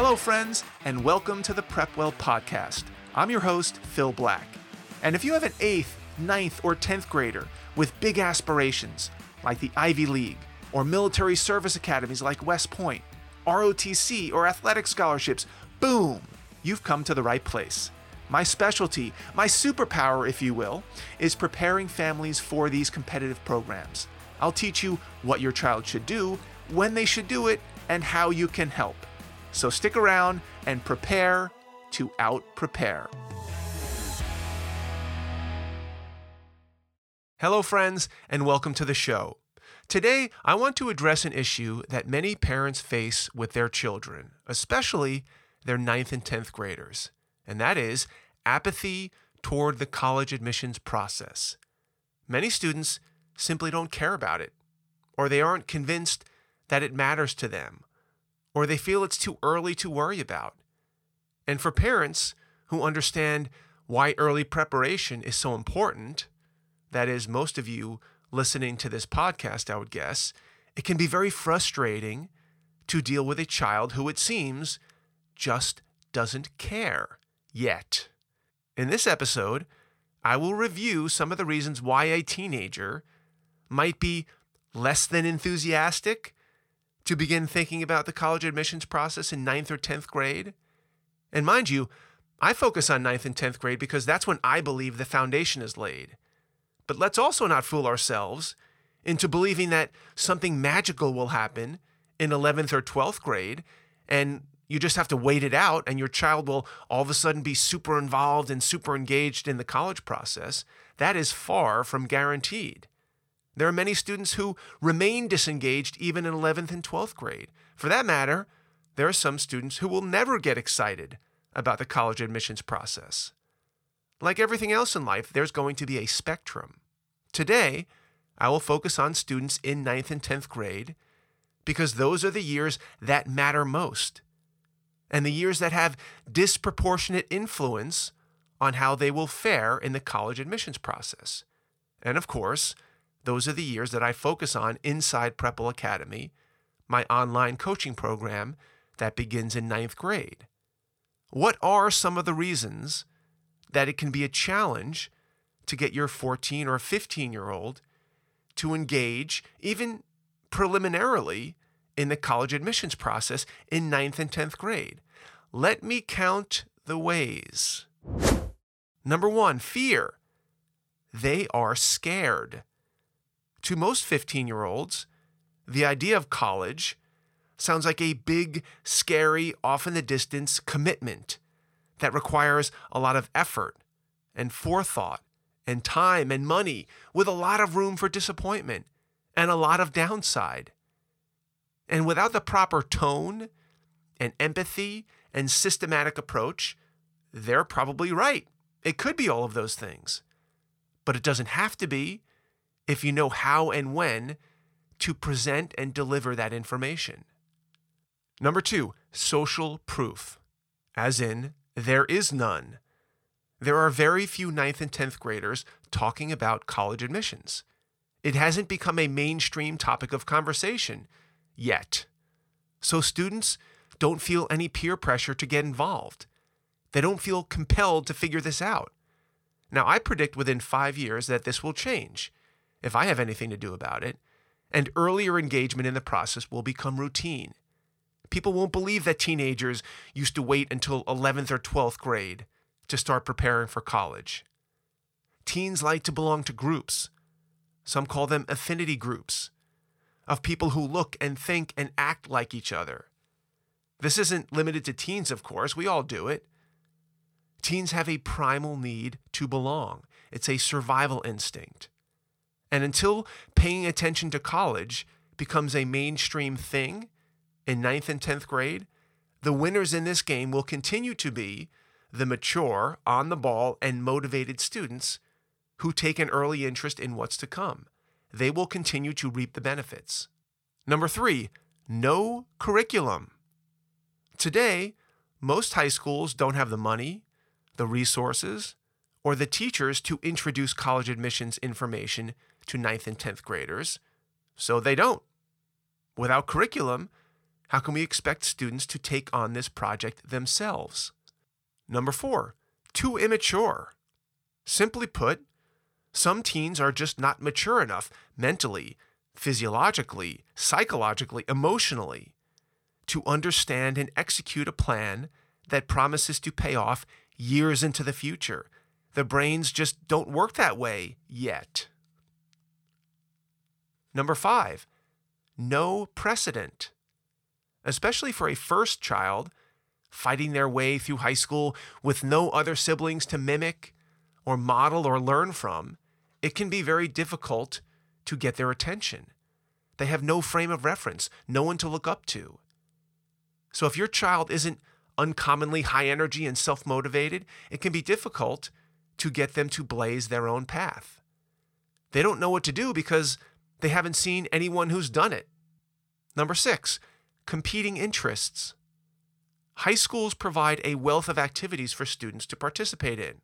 Hello, friends, and welcome to the Prepwell Podcast. I'm your host, Phil Black. And if you have an 8th, ninth, or 10th grader with big aspirations, like the Ivy League, or military service academies like West Point, ROTC, or athletic scholarships, boom, you've come to the right place. My specialty, my superpower, if you will, is preparing families for these competitive programs. I'll teach you what your child should do, when they should do it, and how you can help. So stick around and prepare to out prepare. Hello, friends, and welcome to the show. Today, I want to address an issue that many parents face with their children, especially their 9th and 10th graders, and that is apathy toward the college admissions process. Many students simply don't care about it, or they aren't convinced that it matters to them, or they feel it's too early to worry about. And for parents who understand why early preparation is so important, that is, most of you listening to this podcast, I would guess, it can be very frustrating to deal with a child who it seems just doesn't care yet. In this episode, I will review some of the reasons why a teenager might be less than enthusiastic to begin thinking about the college admissions process in ninth or 10th grade. And mind you, I focus on ninth and 10th grade because that's when I believe the foundation is laid. But let's also not fool ourselves into believing that something magical will happen in 11th or 12th grade and you just have to wait it out and your child will all of a sudden be super involved and super engaged in the college process. That is far from guaranteed. There are many students who remain disengaged even in 11th and 12th grade. For that matter, there are some students who will never get excited about the college admissions process. Like everything else in life, there's going to be a spectrum. Today, I will focus on students in 9th and 10th grade because those are the years that matter most and the years that have disproportionate influence on how they will fare in the college admissions process. And of course, those are the years that I focus on inside Prepwell Academy, my online coaching program that begins in ninth grade. What are some of the reasons that it can be a challenge to get your 14 or 15 year old to engage, even preliminarily, in the college admissions process in ninth and 10th grade? Let me count the ways. Number one, fear. They are scared. To most 15 year olds, the idea of college sounds like a big, scary, off in the distance commitment that requires a lot of effort and forethought and time and money with a lot of room for disappointment and a lot of downside. And without the proper tone and empathy and systematic approach, they're probably right. It could be all of those things, but it doesn't have to be if you know how and when to present and deliver that information. Number two, social proof, as in, there is none. There are very few ninth and 10th graders talking about college admissions. It hasn't become a mainstream topic of conversation yet. So students don't feel any peer pressure to get involved. They don't feel compelled to figure this out. Now, I predict within five years that this will change if I have anything to do about it, and earlier engagement in the process will become routine. People won't believe that teenagers used to wait until 11th or 12th grade to start preparing for college. Teens like to belong to groups. Some call them affinity groups of people who look and think and act like each other. This isn't limited to teens, of course, we all do it. Teens have a primal need to belong, it's a survival instinct. And until paying attention to college becomes a mainstream thing in ninth and 10th grade, the winners in this game will continue to be the mature, on the ball, and motivated students who take an early interest in what's to come. They will continue to reap the benefits. Number three, no curriculum. Today, most high schools don't have the money, the resources, or the teachers to introduce college admissions information to ninth and 10th graders, so they don't. Without curriculum, how can we expect students to take on this project themselves? Number four, too immature. Simply put, some teens are just not mature enough mentally, physiologically, psychologically, emotionally to understand and execute a plan that promises to pay off years into the future. The brains just don't work that way yet. Number five, no precedent. Especially for a first child, fighting their way through high school with no other siblings to mimic or model or learn from, it can be very difficult to get their attention. They have no frame of reference, no one to look up to. So if your child isn't uncommonly high energy and self motivated, it can be difficult to get them to blaze their own path. They don't know what to do because they haven't seen anyone who's done it. Number six, competing interests. High schools provide a wealth of activities for students to participate in.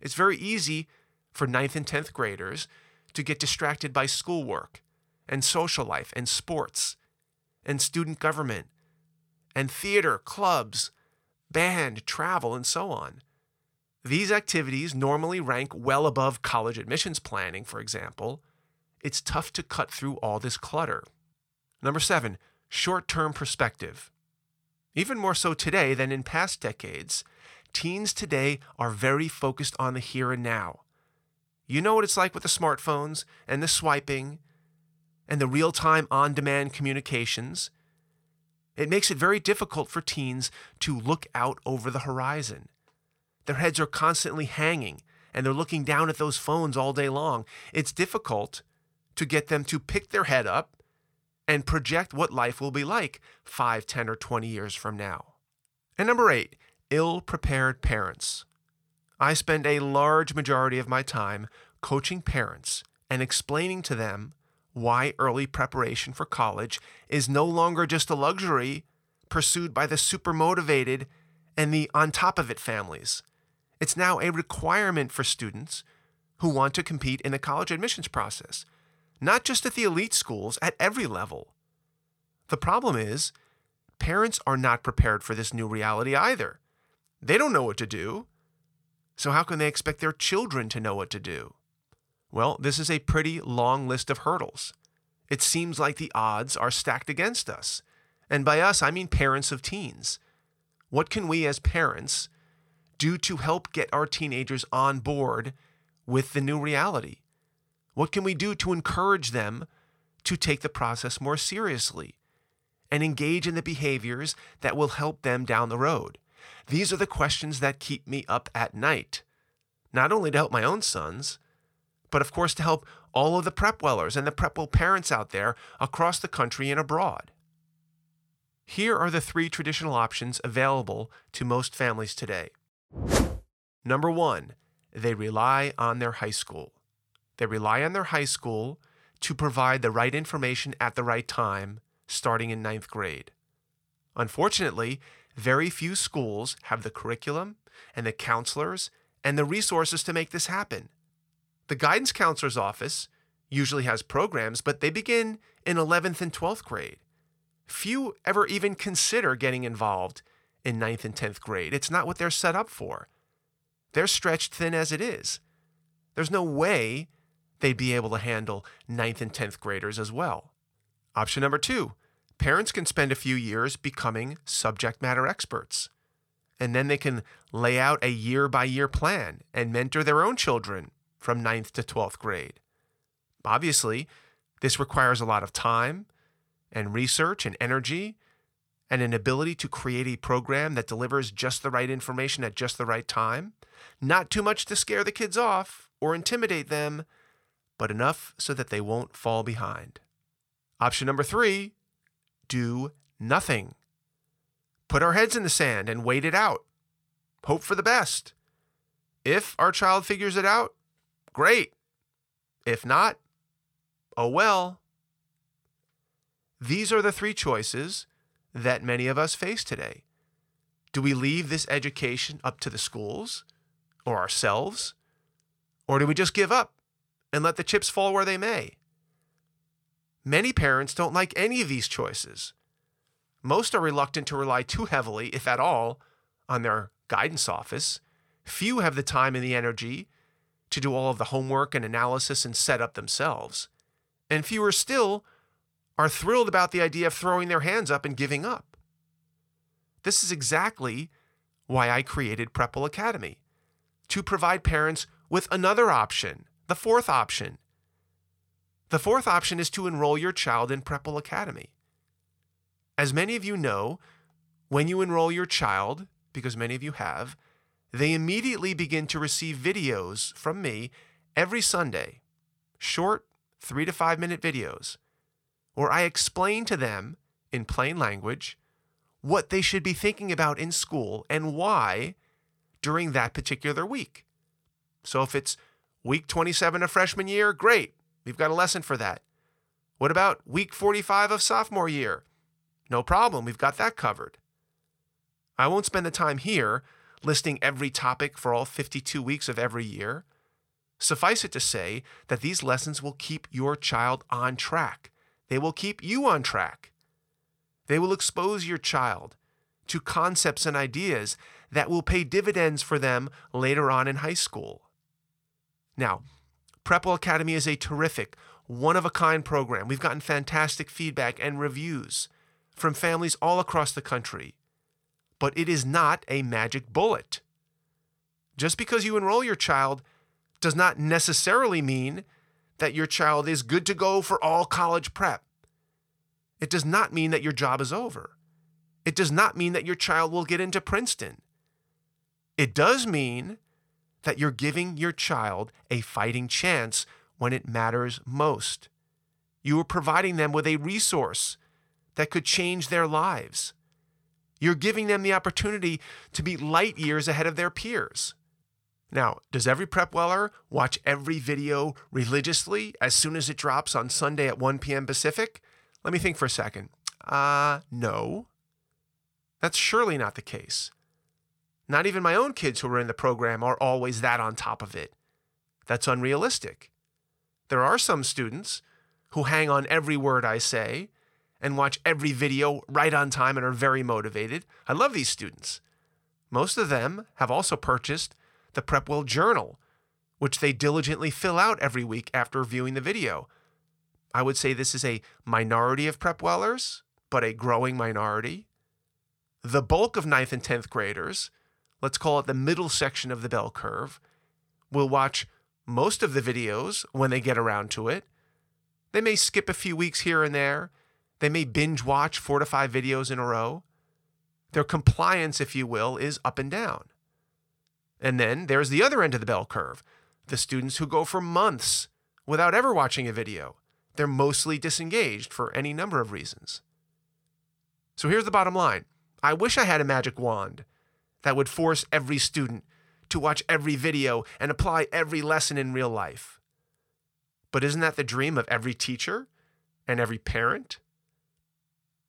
It's very easy for 9th and 10th graders to get distracted by schoolwork and social life and sports and student government and theater, clubs, band, travel, and so on. These activities normally rank well above college admissions planning, for example. It's tough to cut through all this clutter. Number seven, short term perspective. Even more so today than in past decades, teens today are very focused on the here and now. You know what it's like with the smartphones and the swiping and the real time on demand communications. It makes it very difficult for teens to look out over the horizon. Their heads are constantly hanging and they're looking down at those phones all day long. It's difficult to get them to pick their head up and project what life will be like 5, 10, or 20 years from now. And number eight, ill prepared parents. I spend a large majority of my time coaching parents and explaining to them why early preparation for college is no longer just a luxury pursued by the super motivated and the on top of it families. It's now a requirement for students who want to compete in the college admissions process, not just at the elite schools, at every level. The problem is, parents are not prepared for this new reality either. They don't know what to do. So, how can they expect their children to know what to do? Well, this is a pretty long list of hurdles. It seems like the odds are stacked against us. And by us, I mean parents of teens. What can we as parents do to help get our teenagers on board with the new reality? What can we do to encourage them to take the process more seriously and engage in the behaviors that will help them down the road? These are the questions that keep me up at night, not only to help my own sons, but of course to help all of the prepwellers and the prepwell parents out there across the country and abroad. Here are the three traditional options available to most families today. Number one, they rely on their high school. They rely on their high school to provide the right information at the right time, starting in ninth grade. Unfortunately, very few schools have the curriculum and the counselors and the resources to make this happen. The guidance counselor's office usually has programs, but they begin in 11th and 12th grade. Few ever even consider getting involved in 9th and 10th grade. It's not what they're set up for. They're stretched thin as it is. There's no way they'd be able to handle 9th and 10th graders as well. Option number two parents can spend a few years becoming subject matter experts. And then they can lay out a year by year plan and mentor their own children from 9th to 12th grade. Obviously, this requires a lot of time and research and energy and an ability to create a program that delivers just the right information at just the right time. Not too much to scare the kids off or intimidate them, but enough so that they won't fall behind. Option number three do nothing. Put our heads in the sand and wait it out. Hope for the best. If our child figures it out, Great. If not, oh well. These are the three choices that many of us face today. Do we leave this education up to the schools or ourselves? Or do we just give up and let the chips fall where they may? Many parents don't like any of these choices. Most are reluctant to rely too heavily, if at all, on their guidance office. Few have the time and the energy to do all of the homework and analysis and setup themselves. And fewer still are thrilled about the idea of throwing their hands up and giving up. This is exactly why I created Prepwell Academy to provide parents with another option, the fourth option. The fourth option is to enroll your child in Prepwell Academy. As many of you know, when you enroll your child, because many of you have, they immediately begin to receive videos from me every Sunday, short, three to five minute videos, where I explain to them in plain language what they should be thinking about in school and why during that particular week. So if it's week 27 of freshman year, great, we've got a lesson for that. What about week 45 of sophomore year? No problem, we've got that covered. I won't spend the time here listing every topic for all 52 weeks of every year. Suffice it to say that these lessons will keep your child on track. They will keep you on track. They will expose your child to concepts and ideas that will pay dividends for them later on in high school. Now, Prepwell Academy is a terrific, one of a kind program. We've gotten fantastic feedback and reviews from families all across the country. But it is not a magic bullet. Just because you enroll your child does not necessarily mean that your child is good to go for all college prep. It does not mean that your job is over. It does not mean that your child will get into Princeton. It does mean that you're giving your child a fighting chance when it matters most. You are providing them with a resource that could change their lives. You're giving them the opportunity to be light years ahead of their peers. Now, does every prep weller watch every video religiously as soon as it drops on Sunday at 1 p.m. Pacific? Let me think for a second. Uh, no. That's surely not the case. Not even my own kids who are in the program are always that on top of it. That's unrealistic. There are some students who hang on every word I say and watch every video right on time and are very motivated. I love these students. Most of them have also purchased the Prepwell Journal, which they diligently fill out every week after viewing the video. I would say this is a minority of Prepwellers, but a growing minority. The bulk of 9th and 10th graders, let's call it the middle section of the bell curve, will watch most of the videos when they get around to it. They may skip a few weeks here and there, they may binge watch four to five videos in a row. Their compliance, if you will, is up and down. And then there's the other end of the bell curve the students who go for months without ever watching a video. They're mostly disengaged for any number of reasons. So here's the bottom line I wish I had a magic wand that would force every student to watch every video and apply every lesson in real life. But isn't that the dream of every teacher and every parent?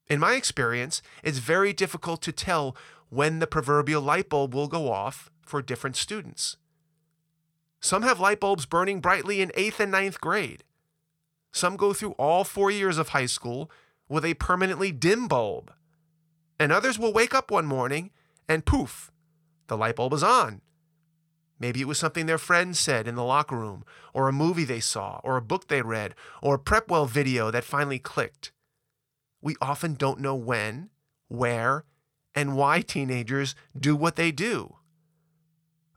In my experience, it's very difficult to tell when the proverbial light bulb will go off for different students. Some have light bulbs burning brightly in eighth and ninth grade. Some go through all four years of high school with a permanently dim bulb. And others will wake up one morning and poof, the light bulb is on. Maybe it was something their friends said in the locker room, or a movie they saw, or a book they read, or a Prepwell video that finally clicked we often don't know when, where, and why teenagers do what they do.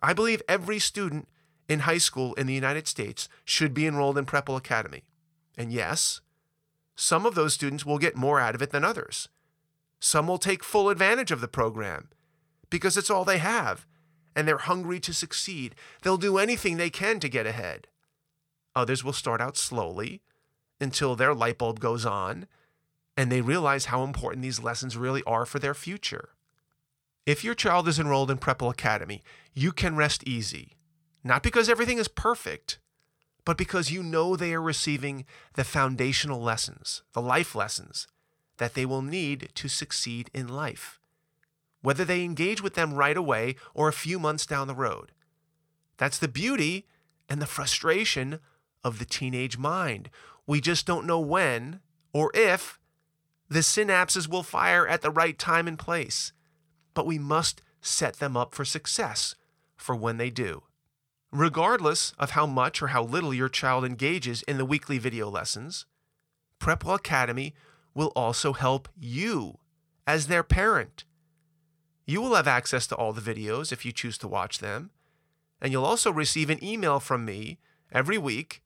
I believe every student in high school in the United States should be enrolled in Prepwell Academy. And yes, some of those students will get more out of it than others. Some will take full advantage of the program because it's all they have and they're hungry to succeed. They'll do anything they can to get ahead. Others will start out slowly until their light bulb goes on and they realize how important these lessons really are for their future. If your child is enrolled in Prepwell Academy, you can rest easy, not because everything is perfect, but because you know they are receiving the foundational lessons, the life lessons that they will need to succeed in life, whether they engage with them right away or a few months down the road. That's the beauty and the frustration of the teenage mind. We just don't know when or if The synapses will fire at the right time and place, but we must set them up for success for when they do. Regardless of how much or how little your child engages in the weekly video lessons, Prepwell Academy will also help you as their parent. You will have access to all the videos if you choose to watch them, and you'll also receive an email from me every week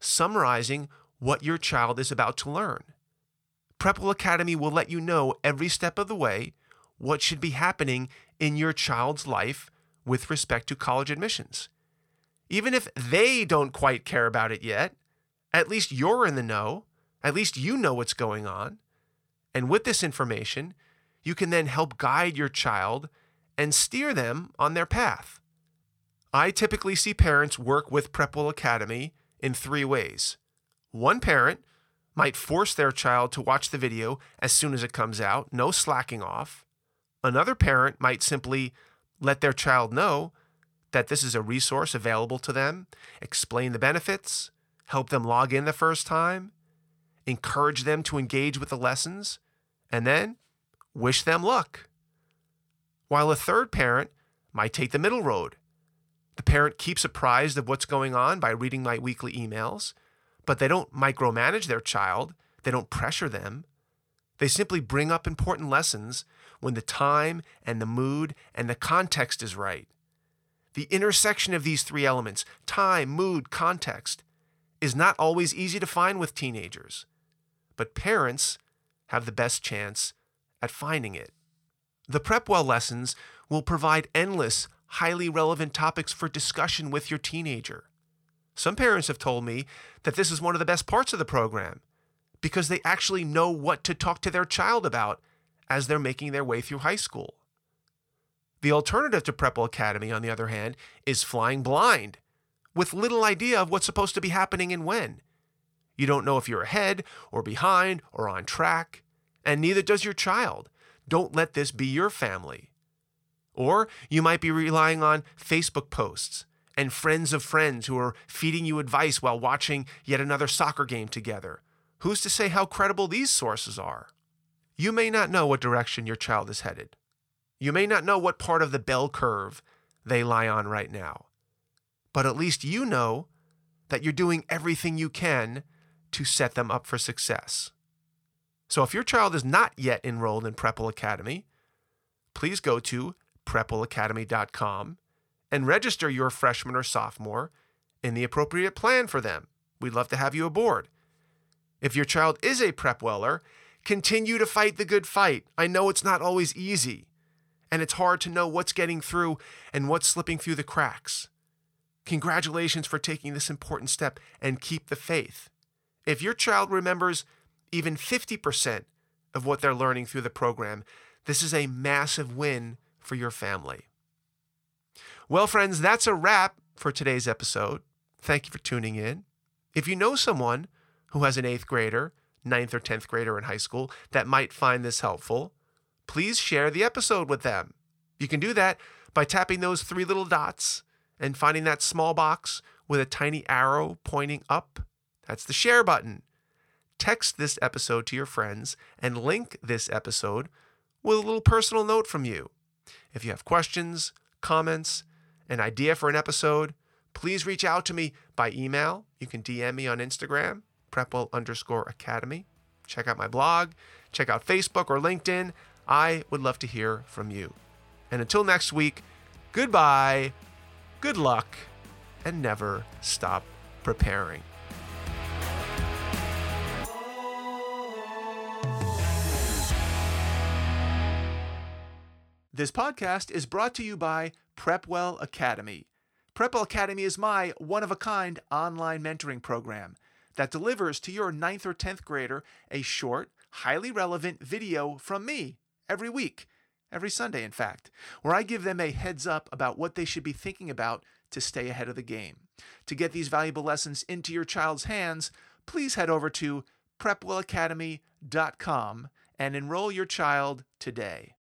summarizing what your child is about to learn. Prepwell Academy will let you know every step of the way what should be happening in your child's life with respect to college admissions. Even if they don't quite care about it yet, at least you're in the know. At least you know what's going on. And with this information, you can then help guide your child and steer them on their path. I typically see parents work with Prepwell Academy in three ways. One parent might force their child to watch the video as soon as it comes out, no slacking off. Another parent might simply let their child know that this is a resource available to them, explain the benefits, help them log in the first time, encourage them to engage with the lessons, and then wish them luck. While a third parent might take the middle road. The parent keeps apprised of what's going on by reading my weekly emails, but they don't micromanage their child, they don't pressure them. They simply bring up important lessons when the time and the mood and the context is right. The intersection of these three elements time, mood, context is not always easy to find with teenagers, but parents have the best chance at finding it. The Prepwell lessons will provide endless, highly relevant topics for discussion with your teenager. Some parents have told me that this is one of the best parts of the program because they actually know what to talk to their child about as they're making their way through high school. The alternative to Prepwell Academy, on the other hand, is flying blind, with little idea of what's supposed to be happening and when. You don't know if you're ahead or behind or on track, and neither does your child. Don't let this be your family. Or you might be relying on Facebook posts and friends of friends who are feeding you advice while watching yet another soccer game together. Who's to say how credible these sources are? You may not know what direction your child is headed. You may not know what part of the bell curve they lie on right now, but at least you know that you're doing everything you can to set them up for success. So if your child is not yet enrolled in Prepwell Academy, please go to prepwellacademy.com and register your freshman or sophomore in the appropriate plan for them. We'd love to have you aboard. If your child is a Prepweller, continue to fight the good fight. I know it's not always easy and it's hard to know what's getting through and what's slipping through the cracks. Congratulations for taking this important step and keep the faith. If your child remembers even 50% of what they're learning through the program, this is a massive win for your family. Well, friends, that's a wrap for today's episode. Thank you for tuning in. If you know someone who has an eighth grader, ninth or 10th grader in high school that might find this helpful, please share the episode with them. You can do that by tapping those three little dots and finding that small box with a tiny arrow pointing up. That's the share button. Text this episode to your friends and link this episode with a little personal note from you. If you have questions, comments, an idea for an episode, please reach out to me by email. You can DM me on Instagram, prepwell underscore academy. Check out my blog, check out Facebook or LinkedIn. I would love to hear from you. And until next week, goodbye, good luck, and never stop preparing. This podcast is brought to you by Prepwell Academy. Prepwell Academy is my one of a kind online mentoring program that delivers to your 9th or 10th grader a short, highly relevant video from me every week, every Sunday, in fact, where I give them a heads up about what they should be thinking about to stay ahead of the game. To get these valuable lessons into your child's hands, please head over to prepwellacademy.com and enroll your child today.